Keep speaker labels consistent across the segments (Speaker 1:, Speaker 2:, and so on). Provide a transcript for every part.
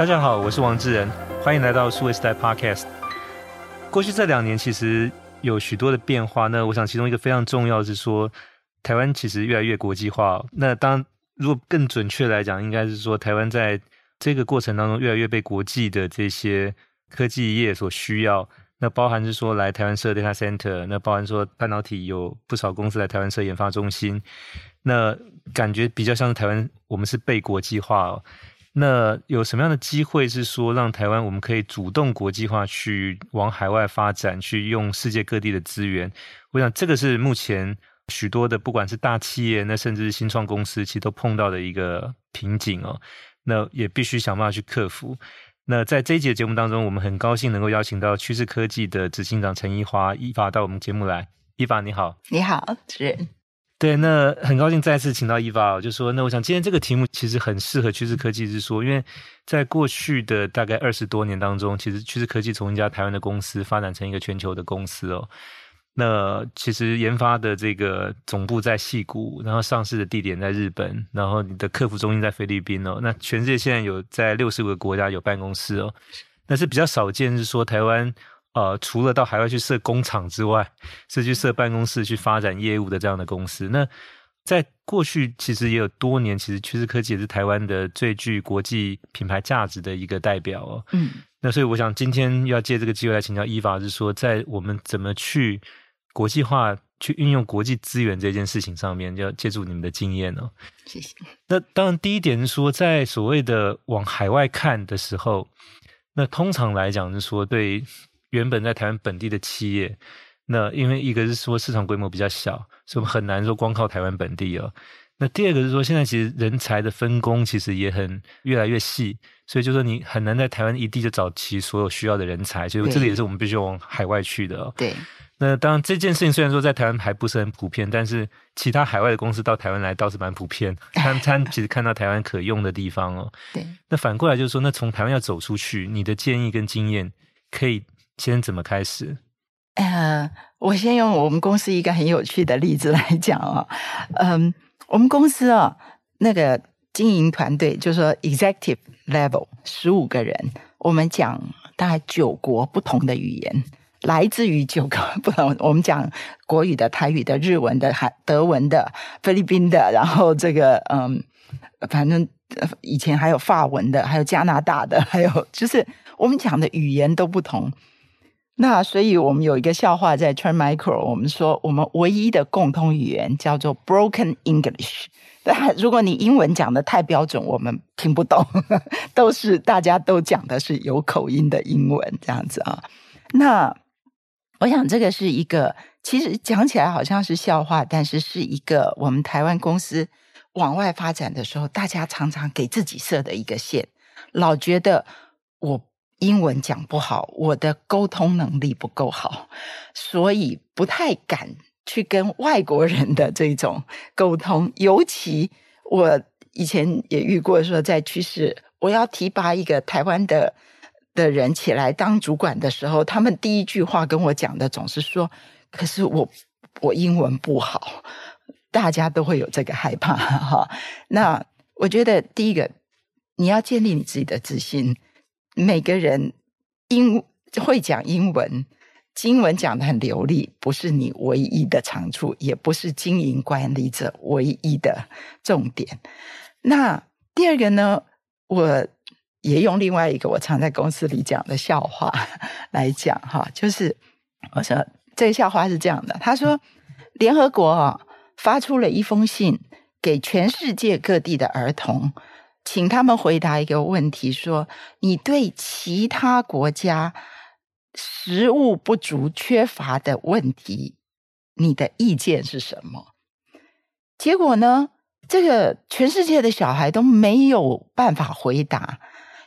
Speaker 1: 大家好，我是王志仁，欢迎来到数位时代 Podcast。过去这两年其实有许多的变化，那我想其中一个非常重要是说，台湾其实越来越国际化。那当如果更准确来讲，应该是说台湾在这个过程当中越来越被国际的这些科技业所需要。那包含是说来台湾设 data center，那包含说半导体有不少公司来台湾设研发中心，那感觉比较像是台湾，我们是被国际化哦。那有什么样的机会是说让台湾我们可以主动国际化，去往海外发展，去用世界各地的资源？我想这个是目前许多的不管是大企业，那甚至是新创公司，其实都碰到的一个瓶颈哦。那也必须想办法去克服。那在这一节节目当中，我们很高兴能够邀请到趋势科技的执行长陈一华 Eva 到我们节目来。Eva 你好，
Speaker 2: 你好，是。
Speaker 1: 对，那很高兴再次请到 Eva，就说那我想今天这个题目其实很适合趋势科技，是说因为在过去的大概二十多年当中，其实趋势科技从一家台湾的公司发展成一个全球的公司哦。那其实研发的这个总部在矽谷，然后上市的地点在日本，然后你的客服中心在菲律宾哦。那全世界现在有在六十五个国家有办公室哦，但是比较少见是说台湾。呃，除了到海外去设工厂之外，是去设办公室去发展业务的这样的公司。那在过去其实也有多年，其实趋势科技也是台湾的最具国际品牌价值的一个代表哦。嗯，那所以我想今天要借这个机会来请教伊法是说在我们怎么去国际化、去运用国际资源这件事情上面，要借助你们的经验哦。
Speaker 2: 谢谢。
Speaker 1: 那当然，第一点是说，在所谓的往海外看的时候，那通常来讲是说对。原本在台湾本地的企业，那因为一个是说市场规模比较小，所以我们很难说光靠台湾本地哦。那第二个是说，现在其实人才的分工其实也很越来越细，所以就说你很难在台湾一地就找齐所有需要的人才，所以这个也是我们必须往海外去的哦。
Speaker 2: 对。
Speaker 1: 那当然这件事情虽然说在台湾还不是很普遍，但是其他海外的公司到台湾来倒是蛮普遍，他们他其实看到台湾可用的地方哦。
Speaker 2: 对。
Speaker 1: 那反过来就是说，那从台湾要走出去，你的建议跟经验可以。先怎么开始？
Speaker 2: 呃，我先用我们公司一个很有趣的例子来讲啊、哦。嗯，我们公司啊、那个经营团队就是说 executive level 十五个人，我们讲大概九国不同的语言，来自于九个 不同。我们讲国语的、台语的、日文的、韩德文的、菲律宾的，然后这个嗯，反正以前还有法文的，还有加拿大的，还有就是我们讲的语言都不同。那所以，我们有一个笑话在 Trend Micro，我们说我们唯一的共通语言叫做 Broken English。但如果你英文讲的太标准，我们听不懂，都是大家都讲的是有口音的英文这样子啊。那我想这个是一个，其实讲起来好像是笑话，但是是一个我们台湾公司往外发展的时候，大家常常给自己设的一个线，老觉得我。英文讲不好，我的沟通能力不够好，所以不太敢去跟外国人的这种沟通。尤其我以前也遇过，说在趋势，我要提拔一个台湾的的人起来当主管的时候，他们第一句话跟我讲的总是说：“可是我我英文不好。”大家都会有这个害怕哈。那我觉得第一个，你要建立你自己的自信。每个人英会讲英文，英文讲得很流利，不是你唯一的长处，也不是经营管理者唯一的重点。那第二个呢，我也用另外一个我常在公司里讲的笑话 来讲哈，就是我说这个笑话是这样的，他说联合国啊发出了一封信给全世界各地的儿童。请他们回答一个问题：说你对其他国家食物不足、缺乏的问题，你的意见是什么？结果呢？这个全世界的小孩都没有办法回答，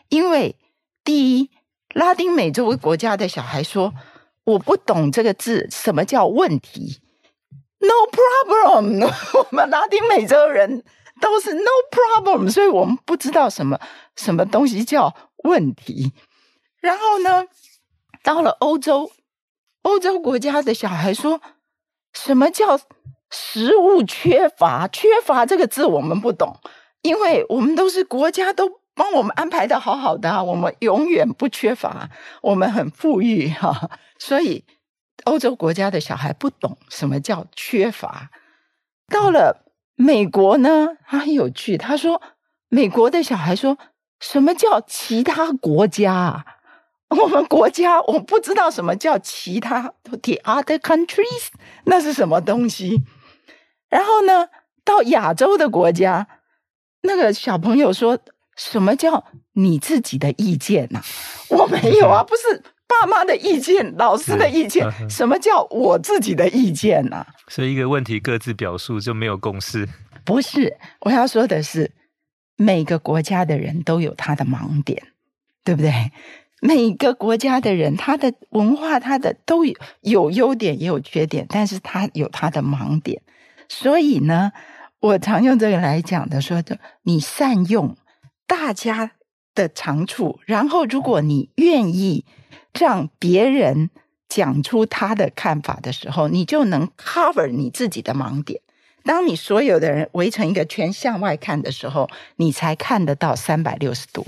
Speaker 2: 因为第一，拉丁美洲国家的小孩说：“我不懂这个字，什么叫问题？”No problem，我们拉丁美洲人。都是 no problem，所以我们不知道什么什么东西叫问题。然后呢，到了欧洲，欧洲国家的小孩说，什么叫食物缺乏？缺乏这个字我们不懂，因为我们都是国家都帮我们安排的好好的啊，我们永远不缺乏，我们很富裕哈。所以欧洲国家的小孩不懂什么叫缺乏。到了美国呢，他很有趣，他说美国的小孩说什么叫其他国家啊？我们国家我不知道什么叫其他，the other countries，那是什么东西？然后呢，到亚洲的国家，那个小朋友说什么叫你自己的意见呐、我没有啊，不是爸妈的意见，老师的意见，什么叫我自己的意见呐、啊？
Speaker 1: 所以一个问题各自表述就没有共识？
Speaker 2: 不是，我要说的是，每个国家的人都有他的盲点，对不对？每个国家的人，他的文化，他的都有有优点也有缺点，但是他有他的盲点。所以呢，我常用这个来讲的，说的你善用大家的长处，然后如果你愿意让别人讲出他的看法的时候，你就能 cover 你自己的盲点。当你所有的人围成一个圈向外看的时候，你才看得到三百六十度。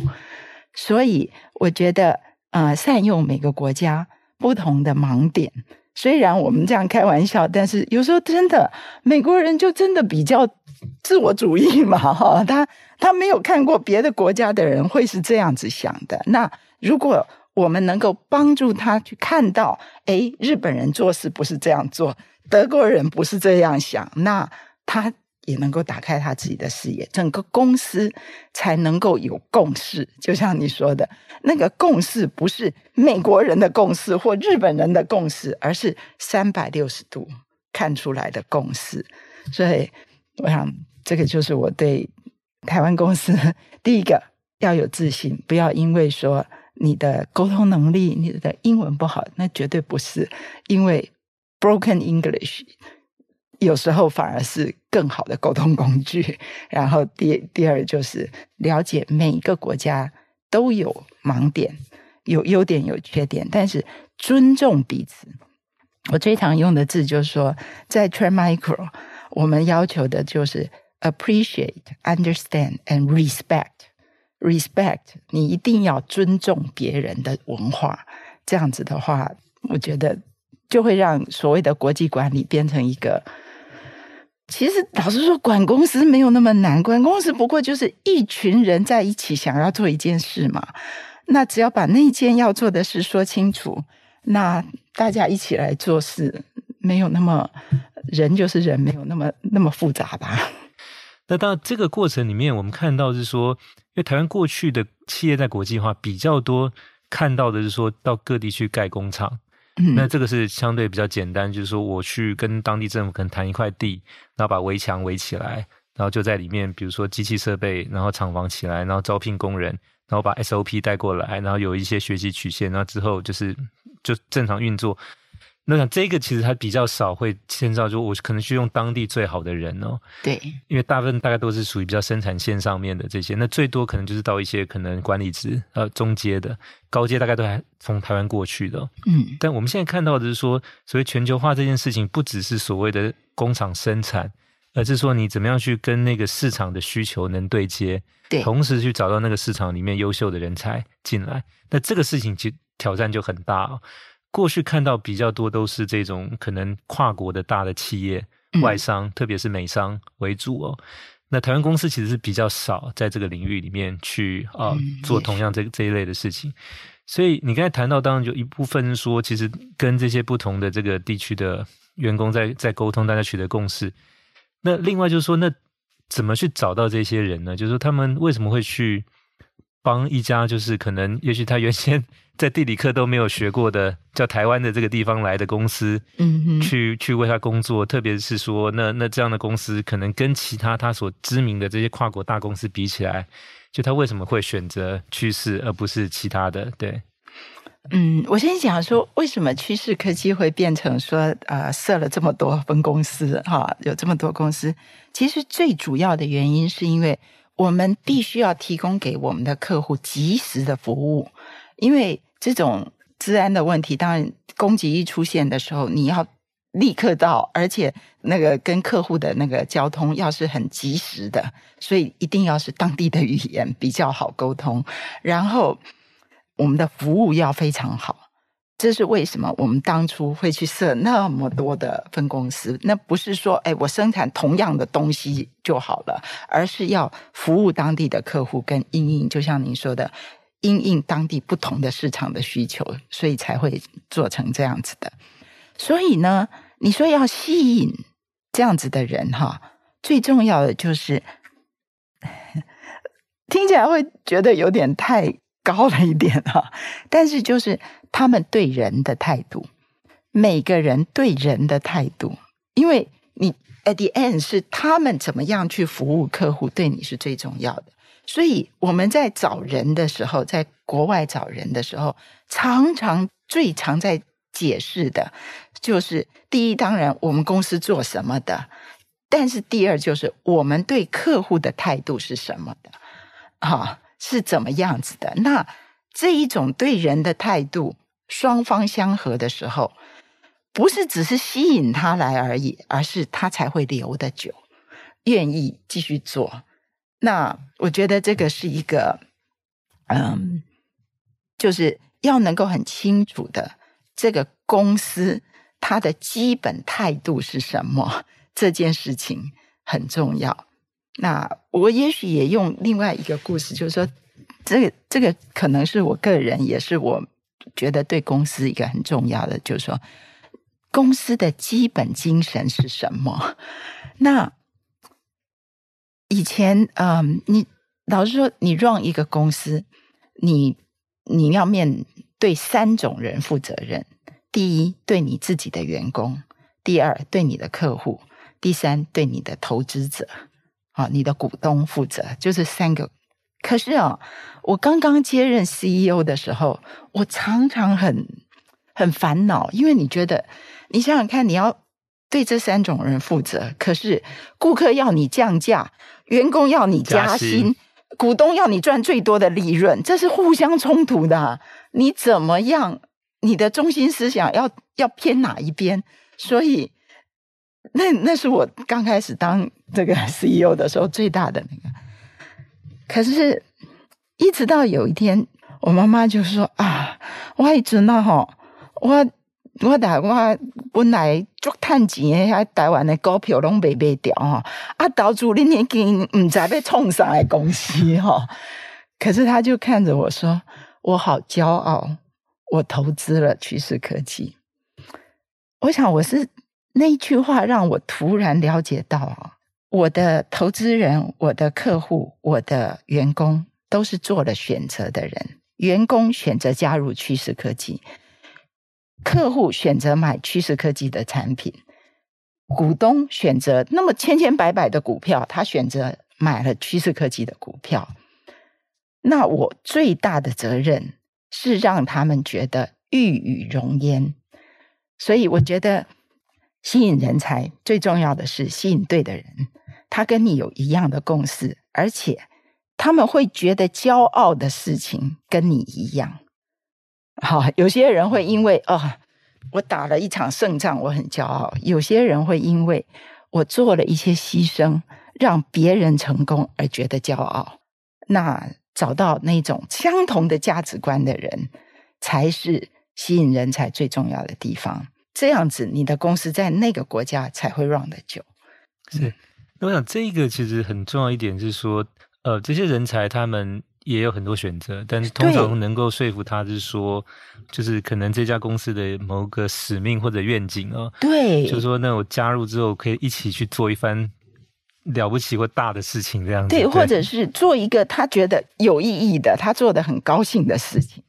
Speaker 2: 所以我觉得，呃，善用每个国家不同的盲点。虽然我们这样开玩笑，但是有时候真的美国人就真的比较自我主义嘛，哈，他他没有看过别的国家的人会是这样子想的。那如果我们能够帮助他去看到，哎，日本人做事不是这样做，德国人不是这样想，那他。也能够打开他自己的视野，整个公司才能够有共识。就像你说的，那个共识不是美国人的共识或日本人的共识，而是三百六十度看出来的共识。所以，我想这个就是我对台湾公司第一个要有自信，不要因为说你的沟通能力、你的英文不好，那绝对不是因为 broken English。有时候反而是更好的沟通工具。然后第第二就是了解每一个国家都有盲点，有优点有缺点，但是尊重彼此。我最常用的字就是说，在 Trend Micro，我们要求的就是 appreciate、understand and respect。respect，你一定要尊重别人的文化。这样子的话，我觉得就会让所谓的国际管理变成一个。其实，老实说，管公司没有那么难。管公司不过就是一群人在一起想要做一件事嘛。那只要把那件要做的事说清楚，那大家一起来做事，没有那么人就是人，没有那么那么复杂吧。
Speaker 1: 那当然，这个过程里面，我们看到是说，因为台湾过去的企业在国际化比较多，看到的是说到各地去盖工厂。那这个是相对比较简单，就是说我去跟当地政府可能谈一块地，然后把围墙围起来，然后就在里面，比如说机器设备，然后厂房起来，然后招聘工人，然后把 SOP 带过来，然后有一些学习曲线，然后之后就是就正常运作。那想这个其实它比较少会牵涉，就我可能去用当地最好的人哦。
Speaker 2: 对，
Speaker 1: 因为大部分大概都是属于比较生产线上面的这些，那最多可能就是到一些可能管理职呃中阶的，高阶大概都还从台湾过去的。
Speaker 2: 嗯，
Speaker 1: 但我们现在看到的是说，所谓全球化这件事情，不只是所谓的工厂生产，而是说你怎么样去跟那个市场的需求能对接，
Speaker 2: 对，
Speaker 1: 同时去找到那个市场里面优秀的人才进来，那这个事情其实挑战就很大哦。过去看到比较多都是这种可能跨国的大的企业、外商，嗯、特别是美商为主哦。那台湾公司其实是比较少在这个领域里面去啊、呃、做同样这这一类的事情。所以你刚才谈到，当然有一部分是说，其实跟这些不同的这个地区的员工在在沟通，大家取得共识。那另外就是说，那怎么去找到这些人呢？就是说他们为什么会去帮一家，就是可能也许他原先。在地理课都没有学过的，叫台湾的这个地方来的公司，
Speaker 2: 嗯哼，
Speaker 1: 去去为他工作，特别是说，那那这样的公司可能跟其他他所知名的这些跨国大公司比起来，就他为什么会选择趋势而不是其他的？对，
Speaker 2: 嗯，我先讲说为什么趋势科技会变成说，呃，设了这么多分公司，哈，有这么多公司，其实最主要的原因是因为我们必须要提供给我们的客户及时的服务，因为。这种治安的问题，当然攻击一出现的时候，你要立刻到，而且那个跟客户的那个交通要是很及时的，所以一定要是当地的语言比较好沟通。然后我们的服务要非常好，这是为什么我们当初会去设那么多的分公司？那不是说，哎，我生产同样的东西就好了，而是要服务当地的客户跟因应，就像您说的，因应当地不同的市场的需求，所以才会做成这样子的。所以呢，你说要吸引这样子的人哈，最重要的就是 听起来会觉得有点太高了一点哈，但是就是他们对人的态度，每个人对人的态度，因为你 at the end 是他们怎么样去服务客户，对你是最重要的。所以我们在找人的时候，在国外找人的时候，常常最常在解释的。就是第一，当然我们公司做什么的，但是第二就是我们对客户的态度是什么的，啊，是怎么样子的？那这一种对人的态度，双方相合的时候，不是只是吸引他来而已，而是他才会留得久，愿意继续做。那我觉得这个是一个，嗯，就是要能够很清楚的这个公司。他的基本态度是什么？这件事情很重要。那我也许也用另外一个故事，就是说，这个这个可能是我个人，也是我觉得对公司一个很重要的，就是说，公司的基本精神是什么？那以前，嗯，你老实说，你 run 一个公司，你你要面对三种人负责任。第一，对你自己的员工；第二，对你的客户；第三，对你的投资者，啊，你的股东负责，就是三个。可是啊，我刚刚接任 CEO 的时候，我常常很很烦恼，因为你觉得，你想想看，你要对这三种人负责，可是顾客要你降价，员工要你加薪，股东要你赚最多的利润，这是互相冲突的。你怎么样？你的中心思想要要偏哪一边？所以，那那是我刚开始当这个 CEO 的时候最大的那个。可是，一直到有一天，我妈妈就说：“啊，我一直那哈，我我台我本来足赚钱的，台湾的股票拢没卖掉哈，啊，岛主你已经唔知被冲上来公司哈。可是，他就看着我说：“我好骄傲。”我投资了趋势科技，我想我是那一句话让我突然了解到啊，我的投资人、我的客户、我的员工都是做了选择的人。员工选择加入趋势科技，客户选择买趋势科技的产品，股东选择那么千千百百的股票，他选择买了趋势科技的股票。那我最大的责任。是让他们觉得玉宇荣焉，所以我觉得吸引人才最重要的是吸引对的人，他跟你有一样的共识，而且他们会觉得骄傲的事情跟你一样。好，有些人会因为哦，我打了一场胜仗，我很骄傲；有些人会因为我做了一些牺牲，让别人成功而觉得骄傲。那。找到那种相同的价值观的人，才是吸引人才最重要的地方。这样子，你的公司在那个国家才会 run 得久。
Speaker 1: 是，那我想这个其实很重要一点是说，呃，这些人才他们也有很多选择，但是通常能够说服他是说，就是可能这家公司的某个使命或者愿景哦，
Speaker 2: 对，
Speaker 1: 就是说，那我加入之后可以一起去做一番。了不起或大的事情，这样子
Speaker 2: 对，或者是做一个他觉得有意义的，他做的很高兴的事情。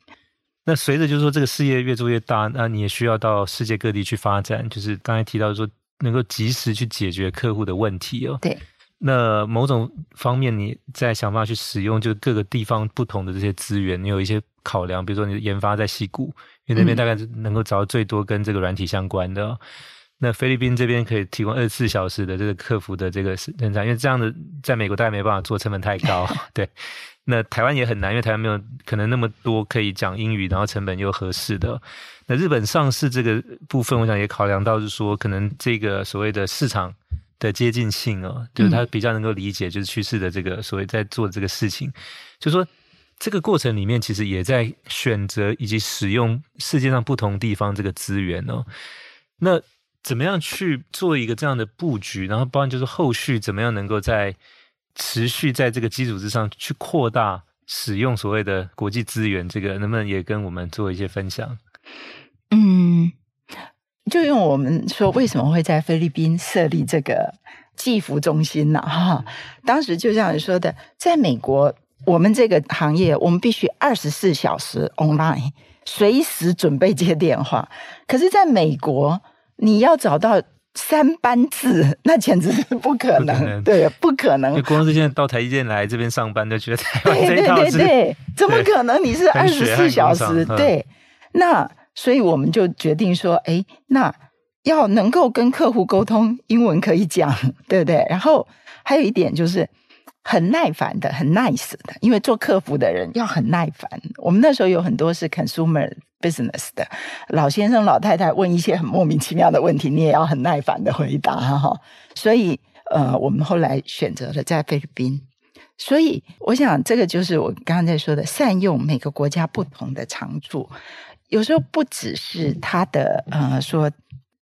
Speaker 1: 那随着就是说这个事业越做越大，那你也需要到世界各地去发展。就是刚才提到说，能够及时去解决客户的问题哦。
Speaker 2: 对。
Speaker 1: 那某种方面，你在想办法去使用，就各个地方不同的这些资源，你有一些考量，比如说你的研发在西谷，因为那边大概能够找到最多跟这个软体相关的。那菲律宾这边可以提供二十四小时的这个客服的这个人才，因为这样的在美国大家没办法做，成本太高。对，那台湾也很难，因为台湾没有可能那么多可以讲英语，然后成本又合适的。那日本上市这个部分，我想也考量到是说，可能这个所谓的市场的接近性哦，就是他比较能够理解，就是趋势的这个所谓在做的这个事情，就是说这个过程里面其实也在选择以及使用世界上不同地方这个资源哦。那怎么样去做一个这样的布局？然后，包含就是后续怎么样能够在持续在这个基础之上去扩大使用所谓的国际资源，这个能不能也跟我们做一些分享？
Speaker 2: 嗯，就用我们说为什么会在菲律宾设立这个技服中心呢？哈，当时就像你说的，在美国，我们这个行业我们必须二十四小时 online，随时准备接电话。可是，在美国。你要找到三班制，那简直是不可能，可能对，不可能。
Speaker 1: 公司现在到台积电来这边上班，就觉得台湾这一套是，
Speaker 2: 对对对对，怎么可能？你是二十四小时，对。那所以我们就决定说，哎，那要能够跟客户沟通，英文可以讲，对不对？然后还有一点就是。很耐烦的，很 nice 的，因为做客服的人要很耐烦。我们那时候有很多是 consumer business 的老先生、老太太问一些很莫名其妙的问题，你也要很耐烦的回答哈。所以，呃，我们后来选择了在菲律宾。所以，我想这个就是我刚刚在说的，善用每个国家不同的长处。有时候不只是他的呃说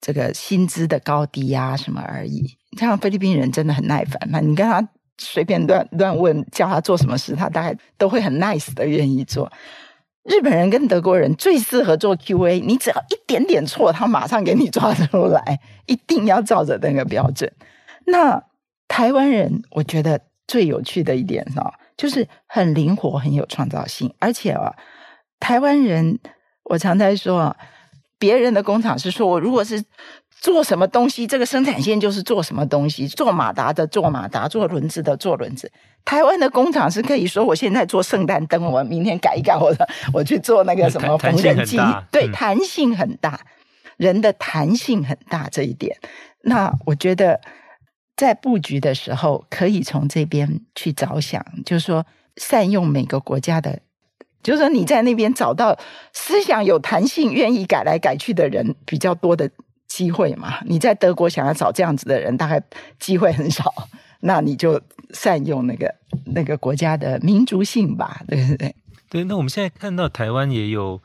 Speaker 2: 这个薪资的高低呀、啊、什么而已。像菲律宾人真的很耐烦，那你跟他。随便乱乱问，叫他做什么事，他大概都会很 nice 的愿意做。日本人跟德国人最适合做 QA，你只要一点点错，他马上给你抓出来，一定要照着那个标准。那台湾人，我觉得最有趣的一点哦，就是很灵活，很有创造性，而且啊，台湾人，我常在说，别人的工厂是说我如果是。做什么东西，这个生产线就是做什么东西。做马达的做马达，做轮子的做轮子。台湾的工厂是可以说，我现在做圣诞灯，我明天改一改，我的我去做那个什么 缝纫机。对，弹性很大，人的弹性很大这一点。那我觉得在布局的时候，可以从这边去着想，就是说善用每个国家的，就是说你在那边找到思想有弹性、愿意改来改去的人比较多的。机会嘛，你在德国想要找这样子的人，大概机会很少。那你就善用那个那个国家的民族性吧，对不对？
Speaker 1: 对。那我们现在看到台湾也有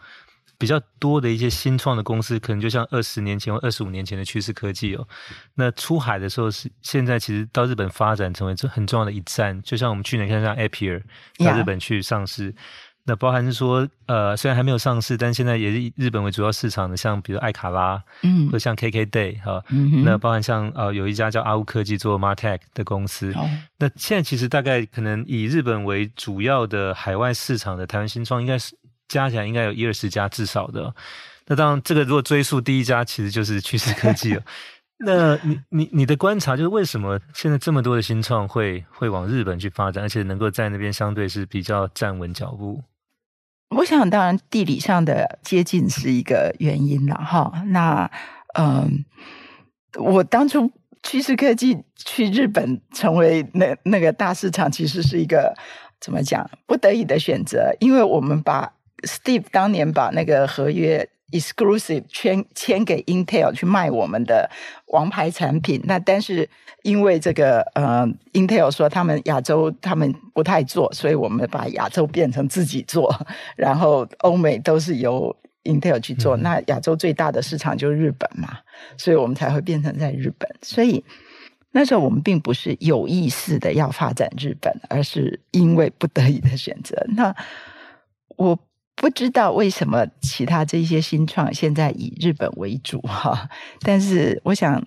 Speaker 1: 比较多的一些新创的公司，可能就像二十年前或二十五年前的趋势科技哦。那出海的时候是现在其实到日本发展成为这很重要的一站，就像我们去年看像 Appier 到日本去上市。那包含是说，呃，虽然还没有上市，但现在也是以日本为主要市场的，像比如爱卡拉，嗯，或像 KKday 哈、嗯，那包含像呃有一家叫阿乌科技做 Martech 的公司，哦，那现在其实大概可能以日本为主要的海外市场的台湾新创，应该是加起来应该有一二十家至少的。那当然，这个如果追溯第一家，其实就是趋势科技了。那你你你的观察就是为什么现在这么多的新创会会往日本去发展，而且能够在那边相对是比较站稳脚步？
Speaker 2: 我想，当然地理上的接近是一个原因了哈。那嗯，我当初趋势科技去日本成为那那个大市场，其实是一个怎么讲不得已的选择，因为我们把 Steve 当年把那个合约。Exclusive 签签给 Intel 去卖我们的王牌产品，那但是因为这个呃 Intel 说他们亚洲他们不太做，所以我们把亚洲变成自己做，然后欧美都是由 Intel 去做，嗯、那亚洲最大的市场就是日本嘛，所以我们才会变成在日本。所以那时候我们并不是有意识的要发展日本，而是因为不得已的选择。那我。不知道为什么其他这些新创现在以日本为主哈，但是我想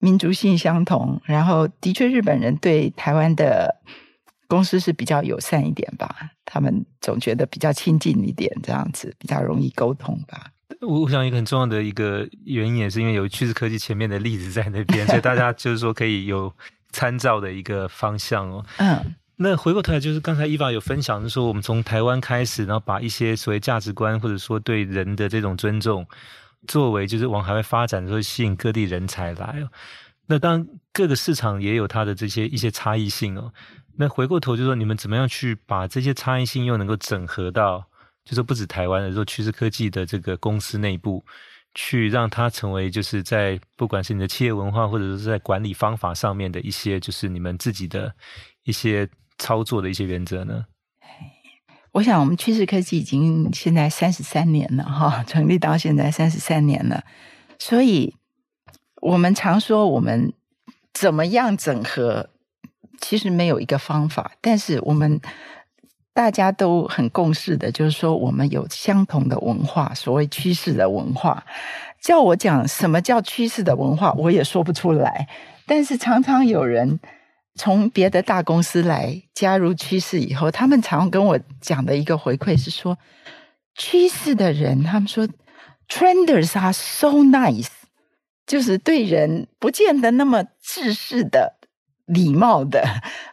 Speaker 2: 民族性相同，然后的确日本人对台湾的公司是比较友善一点吧，他们总觉得比较亲近一点，这样子比较容易沟通吧。
Speaker 1: 我我想一个很重要的一个原因也是因为有趋势科技前面的例子在那边，所以大家就是说可以有参照的一个方向哦。嗯。那回过头来，就是刚才伊娃有分享，是说我们从台湾开始，然后把一些所谓价值观或者说对人的这种尊重，作为就是往海外发展的时候，吸引各地人才来。那当各个市场也有它的这些一些差异性哦。那回过头就说，你们怎么样去把这些差异性又能够整合到，就是不止台湾的，说趋势科技的这个公司内部，去让它成为就是在不管是你的企业文化，或者是在管理方法上面的一些，就是你们自己的一些操作的一些原则呢？
Speaker 2: 我想，我们趋势科技已经现在三十三年了哈，成立到现在三十三年了。所以，我们常说我们怎么样整合，其实没有一个方法。但是，我们大家都很共识的，就是说，我们有相同的文化，所谓趋势的文化。叫我讲什么叫趋势的文化，我也说不出来。但是，常常有人。从别的大公司来加入趋势以后，他们常跟我讲的一个回馈是说，趋势的人，他们说，trenders are so nice，就是对人不见得那么制式的、礼貌的、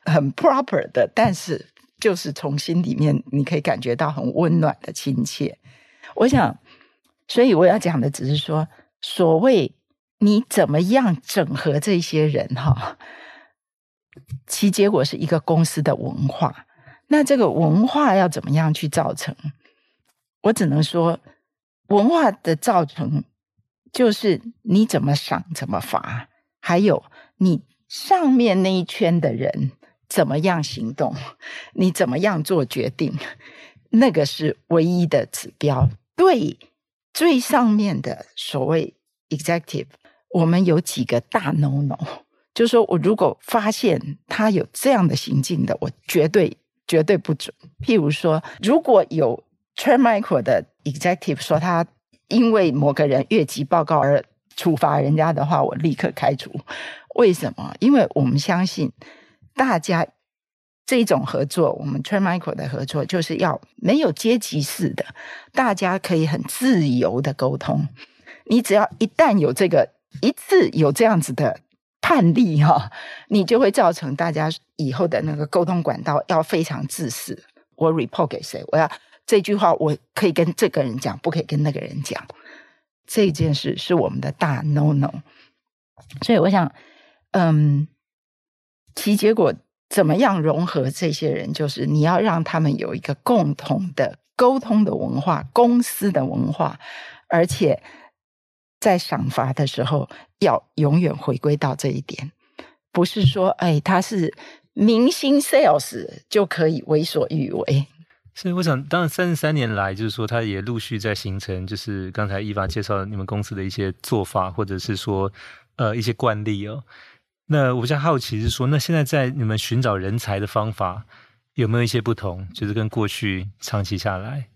Speaker 2: 很 proper 的，但是就是从心里面你可以感觉到很温暖的亲切。我想，所以我要讲的只是说，所谓你怎么样整合这些人，哈。其结果是一个公司的文化，那这个文化要怎么样去造成？我只能说，文化的造成就是你怎么赏怎么罚，还有你上面那一圈的人怎么样行动，你怎么样做决定，那个是唯一的指标。对最上面的所谓 executive，我们有几个大 no no。就是说，我如果发现他有这样的行径的，我绝对绝对不准。譬如说，如果有 t r e Michael 的 executive 说他因为某个人越级报告而处罚人家的话，我立刻开除。为什么？因为我们相信大家这种合作，我们 t r e Michael 的合作就是要没有阶级式的，大家可以很自由的沟通。你只要一旦有这个一次有这样子的。叛逆哈，你就会造成大家以后的那个沟通管道要非常自私。我 report 给谁？我要这句话，我可以跟这个人讲，不可以跟那个人讲。这件事是我们的大 no no。所以我想，嗯，其结果怎么样融合这些人，就是你要让他们有一个共同的沟通的文化，公司的文化，而且。在赏罚的时候，要永远回归到这一点，不是说，哎，他是明星 sales 就可以为所欲为。
Speaker 1: 所以，我想，当然三十三年来，就是说，他也陆续在形成，就是刚才 Eva 介绍你们公司的一些做法，或者是说，呃，一些惯例哦。那我比较好奇是说，那现在在你们寻找人才的方法有没有一些不同？就是跟过去长期下来，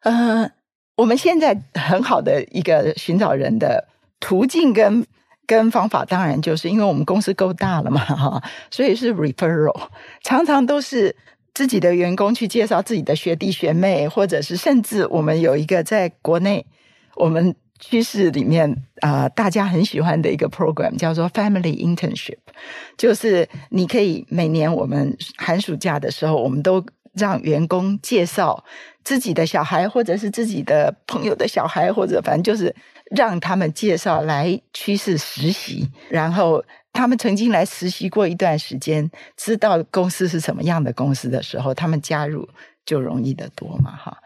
Speaker 2: 呃。我们现在很好的一个寻找人的途径跟跟方法，当然就是因为我们公司够大了嘛，哈，所以是 referral，常常都是自己的员工去介绍自己的学弟学妹，或者是甚至我们有一个在国内我们趋势里面啊、大家很喜欢的一个 program 叫做 Family Internship，就是你可以每年我们寒暑假的时候，我们都让员工介绍。自己的小孩，或者是自己的朋友的小孩，或者反正就是让他们介绍来趋势实习，然后他们曾经来实习过一段时间，知道公司是什么样的公司的时候，他们加入就容易得多嘛，哈。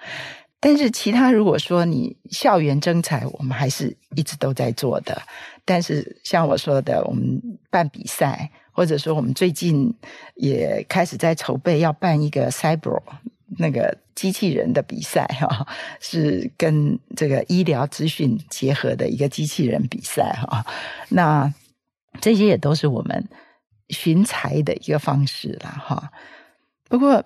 Speaker 2: 但是其他如果说你校园征才，我们还是一直都在做的。但是像我说的，我们办比赛，或者说我们最近也开始在筹备要办一个 Cyber。那个机器人的比赛哈，是跟这个医疗资讯结合的一个机器人比赛哈。那这些也都是我们寻才的一个方式了哈。不过，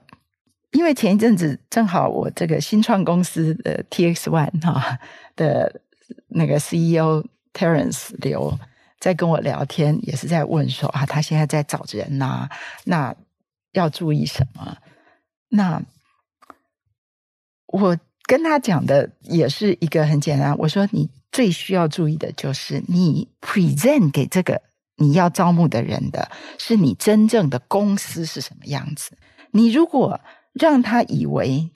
Speaker 2: 因为前一阵子正好我这个新创公司的 TX One 哈的那个 CEO Terence 刘在跟我聊天，也是在问说啊，他现在在找人呐，那要注意什么？那我跟他讲的也是一个很简单，我说你最需要注意的就是你 present 给这个你要招募的人的是你真正的公司是什么样子。你如果让他以为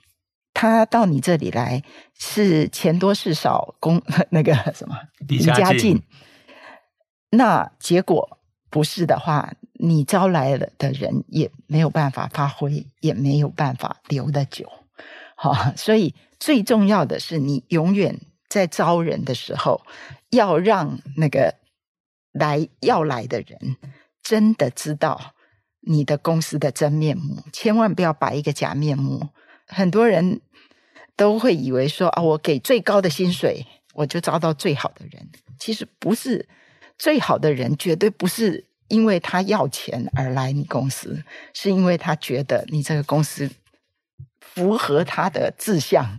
Speaker 2: 他到你这里来是钱多事少，公那个什么离家近，那结果不是的话，你招来了的人也没有办法发挥，也没有办法留得久。好，所以最重要的是，你永远在招人的时候，要让那个来要来的人真的知道你的公司的真面目，千万不要摆一个假面目。很多人。都会以为说啊，我给最高的薪水，我就招到最好的人。其实不是，最好的人绝对不是因为他要钱而来你公司，是因为他觉得你这个公司符合他的志向，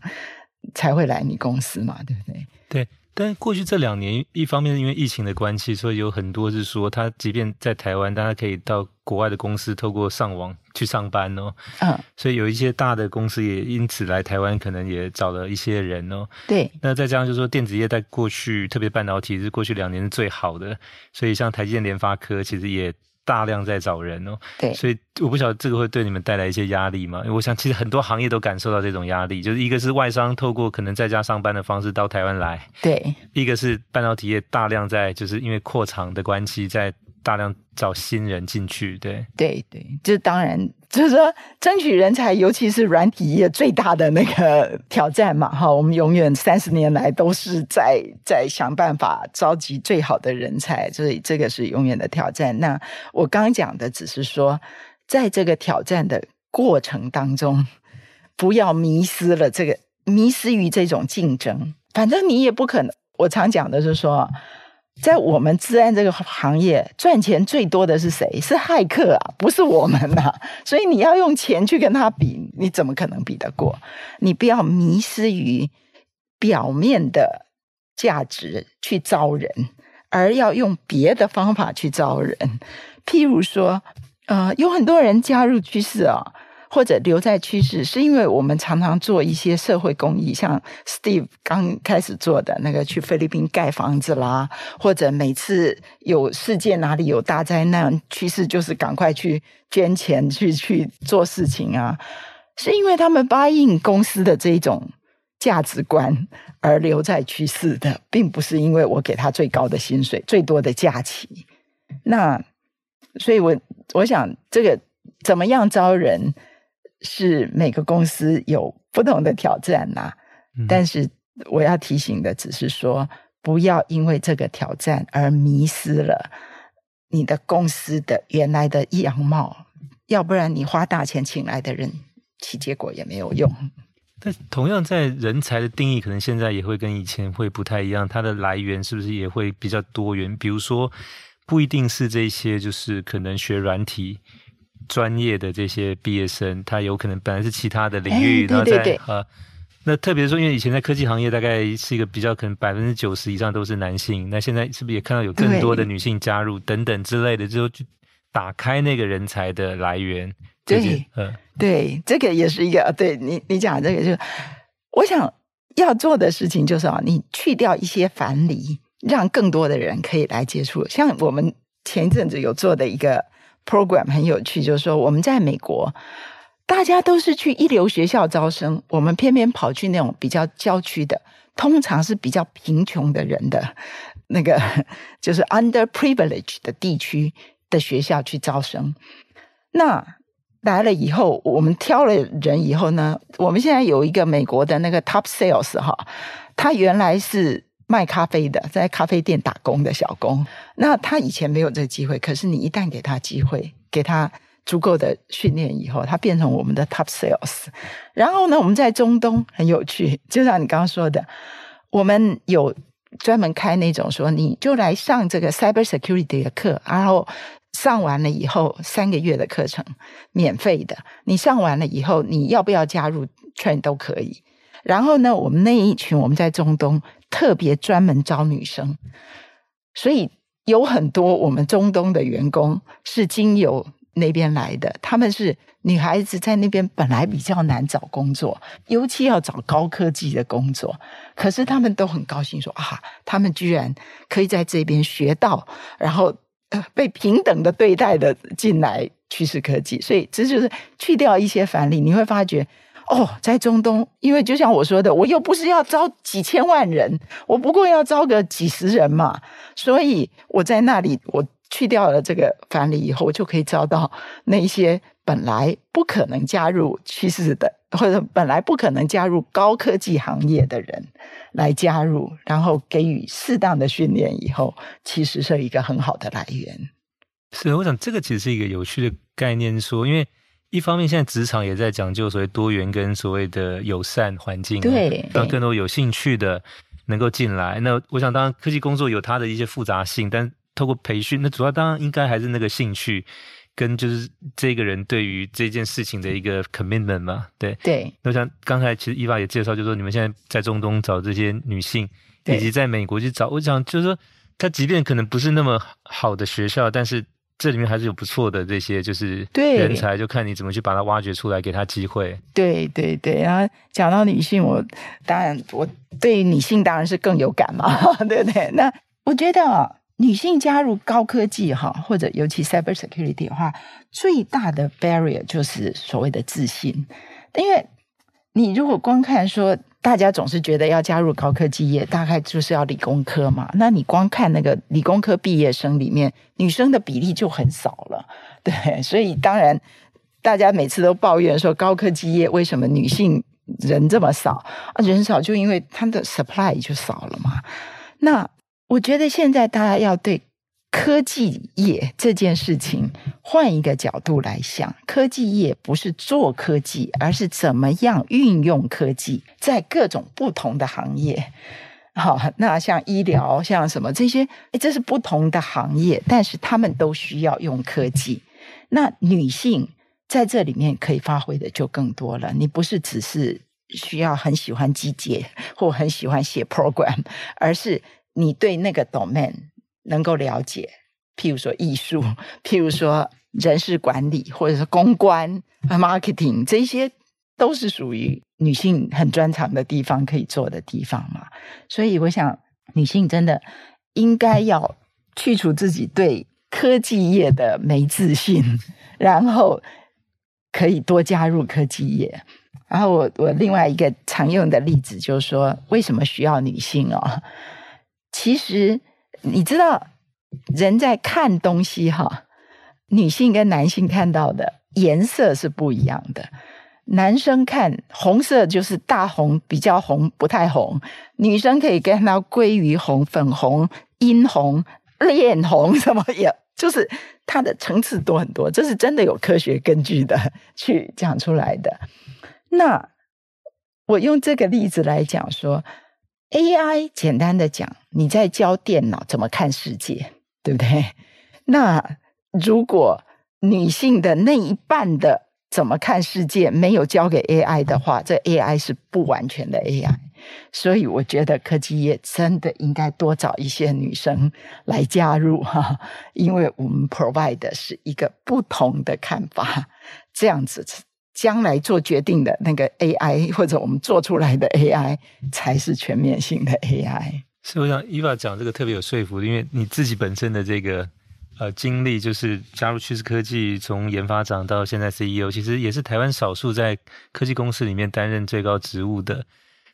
Speaker 2: 才会来你公司嘛，对不对？
Speaker 1: 对。但过去这两年，一方面是因为疫情的关系，所以有很多是说，他即便在台湾，大家可以到国外的公司透过上网去上班哦。嗯，所以有一些大的公司也因此来台湾，可能也找了一些人哦。
Speaker 2: 对。
Speaker 1: 那再加上就是说，电子业在过去，特别半导体是过去两年是最好的，所以像台积电、联发科，其实也。大量在找人哦，
Speaker 2: 对，
Speaker 1: 所以我不晓得这个会对你们带来一些压力吗？因为我想其实很多行业都感受到这种压力，就是一个是外商透过可能在家上班的方式到台湾来，
Speaker 2: 对，
Speaker 1: 一个是半导体业大量在就是因为扩厂的关系在。大量找新人进去，对
Speaker 2: 对对，这当然就是说争取人才，尤其是软体业最大的那个挑战嘛。哈，我们永远三十年来都是在在想办法召集最好的人才，所以这个是永远的挑战。那我刚讲的只是说，在这个挑战的过程当中，不要迷失了这个，迷失于这种竞争。反正你也不可能，我常讲的是说。在我们治安这个行业，赚钱最多的是谁？是骇客啊，不是我们呐、啊。所以你要用钱去跟他比，你怎么可能比得过？你不要迷失于表面的价值去招人，而要用别的方法去招人。譬如说，呃，有很多人加入趋势啊。或者留在趋势，是因为我们常常做一些社会公益，像 Steve 刚开始做的那个去菲律宾盖房子啦，或者每次有世界哪里有大灾难，趋势就是赶快去捐钱去去做事情啊，是因为他们答应公司的这种价值观而留在趋势的，并不是因为我给他最高的薪水、最多的假期。那所以，我我想这个怎么样招人？是每个公司有不同的挑战呐、啊，嗯、但是我要提醒的只是说，不要因为这个挑战而迷失了你的公司的原来的样貌，要不然你花大钱请来的人，其结果也没有用。
Speaker 1: 但同样，在人才的定义，可能现在也会跟以前会不太一样，它的来源是不是也会比较多元？比如说，不一定是这些，就是可能学软体。专业的这些毕业生，他有可能本来是其他的领域，然后在呃，那特别说，因为以前在科技行业，大概是一个比较可能百分之九十以上都是男性，那现在是不是也看到有更多的女性加入等等之类的，就打开那个人才的来源？
Speaker 2: 对，嗯，对，这个也是一个，对你你讲这个，就我想要做的事情就是啊，你去掉一些樊篱，让更多的人可以来接触。像我们前一阵子有做的一个。Program 很有趣，就是说我们在美国，大家都是去一流学校招生，我们偏偏跑去那种比较郊区的，通常是比较贫穷的人的那个，就是 underprivileged 的地区的学校去招生。那来了以后，我们挑了人以后呢，我们现在有一个美国的那个 top sales 哈，他原来是。卖咖啡的，在咖啡店打工的小工，那他以前没有这个机会，可是你一旦给他机会，给他足够的训练以后，他变成我们的 top sales。然后呢，我们在中东很有趣，就像你刚刚说的，我们有专门开那种说，你就来上这个 cyber security 的课，然后上完了以后三个月的课程免费的，你上完了以后，你要不要加入 train 都可以。然后呢，我们那一群我们在中东。特别专门招女生，所以有很多我们中东的员工是经由那边来的。他们是女孩子，在那边本来比较难找工作，尤其要找高科技的工作。可是他们都很高兴说啊，他们居然可以在这边学到，然后被平等的对待的进来趋势科技。所以这就是去掉一些藩篱，你会发觉哦，在中东，因为就像我说的，我又不是要招几千万人，我不过要招个几十人嘛，所以我在那里，我去掉了这个藩篱以后，我就可以招到那些本来不可能加入趋势的，或者本来不可能加入高科技行业的人来加入，然后给予适当的训练以后，其实是一个很好的来源。
Speaker 1: 是，我想这个其实是一个有趣的概念，说因为。一方面，现在职场也在讲究所谓多元跟所谓的友善环境，
Speaker 2: 对，
Speaker 1: 让更多有兴趣的能够进来。那我想，当然科技工作有它的一些复杂性，但透过培训，那主要当然应该还是那个兴趣跟就是这个人对于这件事情的一个 commitment 嘛。对
Speaker 2: 对。
Speaker 1: 那我想刚才其实 Eva 也介绍，就是说你们现在在中东找这些女性，以及在美国去找，我想就是说，她即便可能不是那么好的学校，但是。这里面还是有不错的这些，就是人才，就看你怎么去把它挖掘出来，给他机会。
Speaker 2: 对对对，然后讲到女性，我当然我对女性当然是更有感嘛，对不对？那我觉得啊，女性加入高科技哈，或者尤其 cyber security 的话，最大的 barrier 就是所谓的自信，因为你如果光看说。大家总是觉得要加入高科技业，大概就是要理工科嘛。那你光看那个理工科毕业生里面，女生的比例就很少了，对。所以当然，大家每次都抱怨说高科技业为什么女性人这么少啊？人少就因为它的 supply 就少了嘛。那我觉得现在大家要对。科技业这件事情，换一个角度来想，科技业不是做科技，而是怎么样运用科技在各种不同的行业。好，那像医疗，像什么这些，这是不同的行业，但是他们都需要用科技。那女性在这里面可以发挥的就更多了。你不是只是需要很喜欢机械或很喜欢写 program，而是你对那个 domain。能够了解，譬如说艺术，譬如说人事管理，或者是公关、marketing，这些都是属于女性很专长的地方，可以做的地方嘛。所以，我想女性真的应该要去除自己对科技业的没自信，然后可以多加入科技业。然后我，我另外一个常用的例子就是说，为什么需要女性哦？其实。你知道，人在看东西哈，女性跟男性看到的颜色是不一样的。男生看红色就是大红，比较红，不太红；女生可以看到鲑鱼红、粉红、殷红、恋红，什么也就是它的层次多很多。这是真的有科学根据的去讲出来的。那我用这个例子来讲说。AI 简单的讲，你在教电脑怎么看世界，对不对？那如果女性的那一半的怎么看世界没有交给 AI 的话，这 AI 是不完全的 AI。所以我觉得科技业真的应该多找一些女生来加入哈，因为我们 provide 的是一个不同的看法，这样子。将来做决定的那个 AI，或者我们做出来的 AI，才是全面性的 AI。
Speaker 1: 是，我想 Eva 讲这个特别有说服力，因为你自己本身的这个呃经历，就是加入趋势科技，从研发长到现在 CEO，其实也是台湾少数在科技公司里面担任最高职务的。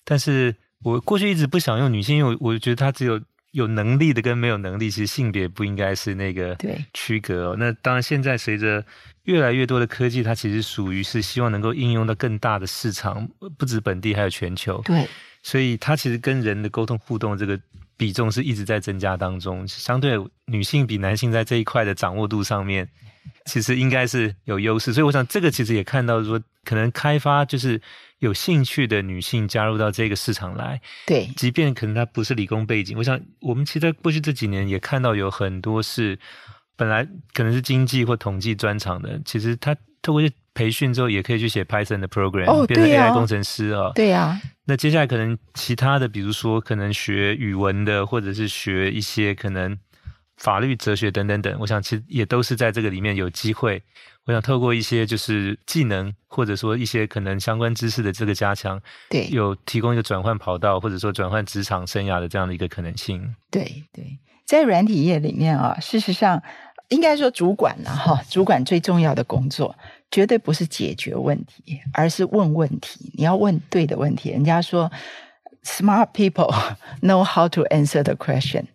Speaker 1: 但是我过去一直不想用女性，因为我觉得她只有。有能力的跟没有能力，其实性别不应该是那个区隔哦。那当然，现在随着越来越多的科技，它其实属于是希望能够应用到更大的市场，不止本地，还有全球。
Speaker 2: 对，
Speaker 1: 所以它其实跟人的沟通互动这个比重是一直在增加当中。相对女性比男性在这一块的掌握度上面，其实应该是有优势。所以我想，这个其实也看到说，可能开发就是。有兴趣的女性加入到这个市场来，
Speaker 2: 对，
Speaker 1: 即便可能她不是理工背景，我想我们其实在过去这几年也看到有很多是本来可能是经济或统计专长的，其实她透过培训之后也可以去写 Python 的 program，哦，变成 AI 工程师啊，
Speaker 2: 对呀。
Speaker 1: 那接下来可能其他的，比如说可能学语文的，或者是学一些可能法律、哲学等等等，我想其实也都是在这个里面有机会。我想透过一些就是技能，或者说一些可能相关知识的这个加强，
Speaker 2: 对，
Speaker 1: 有提供一个转换跑道，或者说转换职场生涯的这样的一个可能性。
Speaker 2: 对对，在软体业里面啊，事实上应该说主管了哈，主管最重要的工作绝对不是解决问题，而是问问题。你要问对的问题。人家说，smart people know how to answer the question.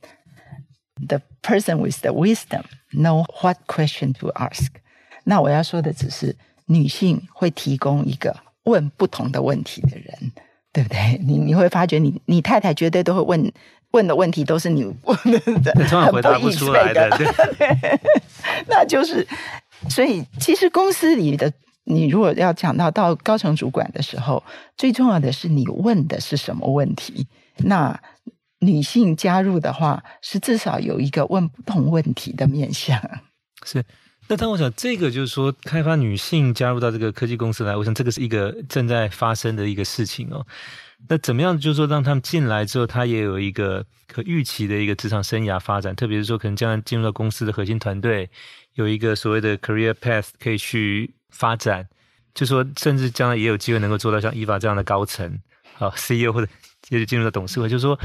Speaker 2: The person with the wisdom know what question to ask. 那我要说的只是，女性会提供一个问不同的问题的人，对不对？你你会发觉你，你你太太绝对都会问问的问题都是你问的，
Speaker 1: 通常回答不出来的，对，
Speaker 2: 那就是。所以，其实公司里的你如果要讲到到高层主管的时候，最重要的是你问的是什么问题。那女性加入的话，是至少有一个问不同问题的面向。
Speaker 1: 是。那当我想这个就是说，开发女性加入到这个科技公司来，我想这个是一个正在发生的一个事情哦。那怎么样就是说，让他们进来之后，他也有一个可预期的一个职场生涯发展，特别是说，可能将来进入到公司的核心团队。有一个所谓的 career path 可以去发展，就说甚至将来也有机会能够做到像 Eva 这样的高层，啊 CEO 或者接着进入到董事会，就是说，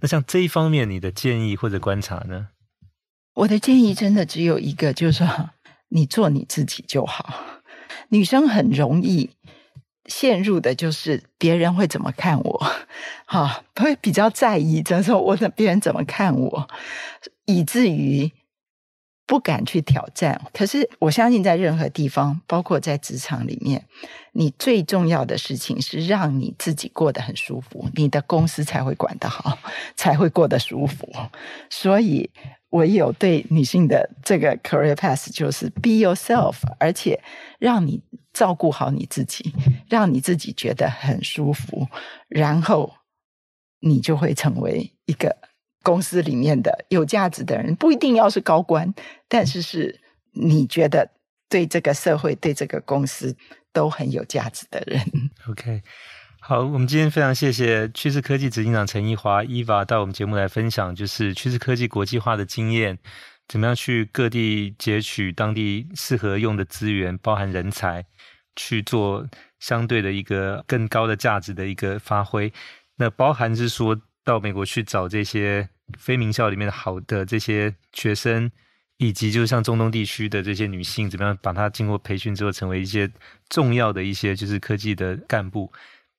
Speaker 1: 那像这一方面你的建议或者观察呢？
Speaker 2: 我的建议真的只有一个，就是说你做你自己就好。女生很容易陷入的就是别人会怎么看我，哈，会比较在意，就是说我的别人怎么看我，以至于。不敢去挑战，可是我相信，在任何地方，包括在职场里面，你最重要的事情是让你自己过得很舒服，你的公司才会管得好，才会过得舒服。所以，我有对女性的这个 career path 就是 be yourself，而且让你照顾好你自己，让你自己觉得很舒服，然后你就会成为一个。公司里面的有价值的人不一定要是高官，但是是你觉得对这个社会、对这个公司都很有价值的人。
Speaker 1: OK，好，我们今天非常谢谢趋势科技执行长陈奕华 Eva 到我们节目来分享，就是趋势科技国际化的经验，怎么样去各地截取当地适合用的资源，包含人才，去做相对的一个更高的价值的一个发挥。那包含是说。到美国去找这些非名校里面的好的这些学生，以及就是像中东地区的这些女性，怎么样把她经过培训之后成为一些重要的一些就是科技的干部。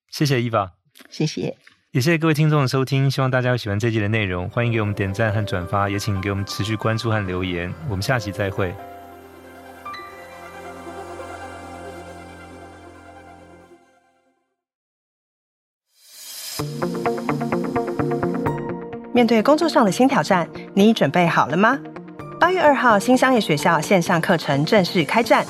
Speaker 1: 谢谢 Eva，
Speaker 2: 谢谢，
Speaker 1: 也谢谢各位听众的收听，希望大家喜欢这集的内容，欢迎给我们点赞和转发，也请给我们持续关注和留言，我们下期再会。
Speaker 3: 面对工作上的新挑战，你准备好了吗？八月二号，新商业学校线上课程正式开战，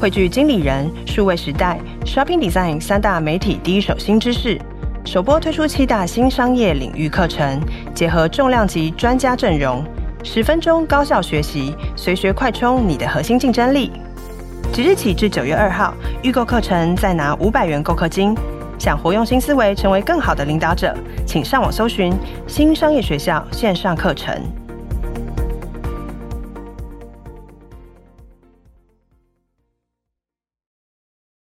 Speaker 3: 汇聚经理人、数位时代、Shopping Design 三大媒体第一手新知识，首播推出七大新商业领域课程，结合重量级专家阵容，十分钟高效学习，随学快充你的核心竞争力。即日起至九月二号，预购课程再拿五百元购课金。想活用新思维，成为更好的领导者，请上网搜寻新商业学校线上课程。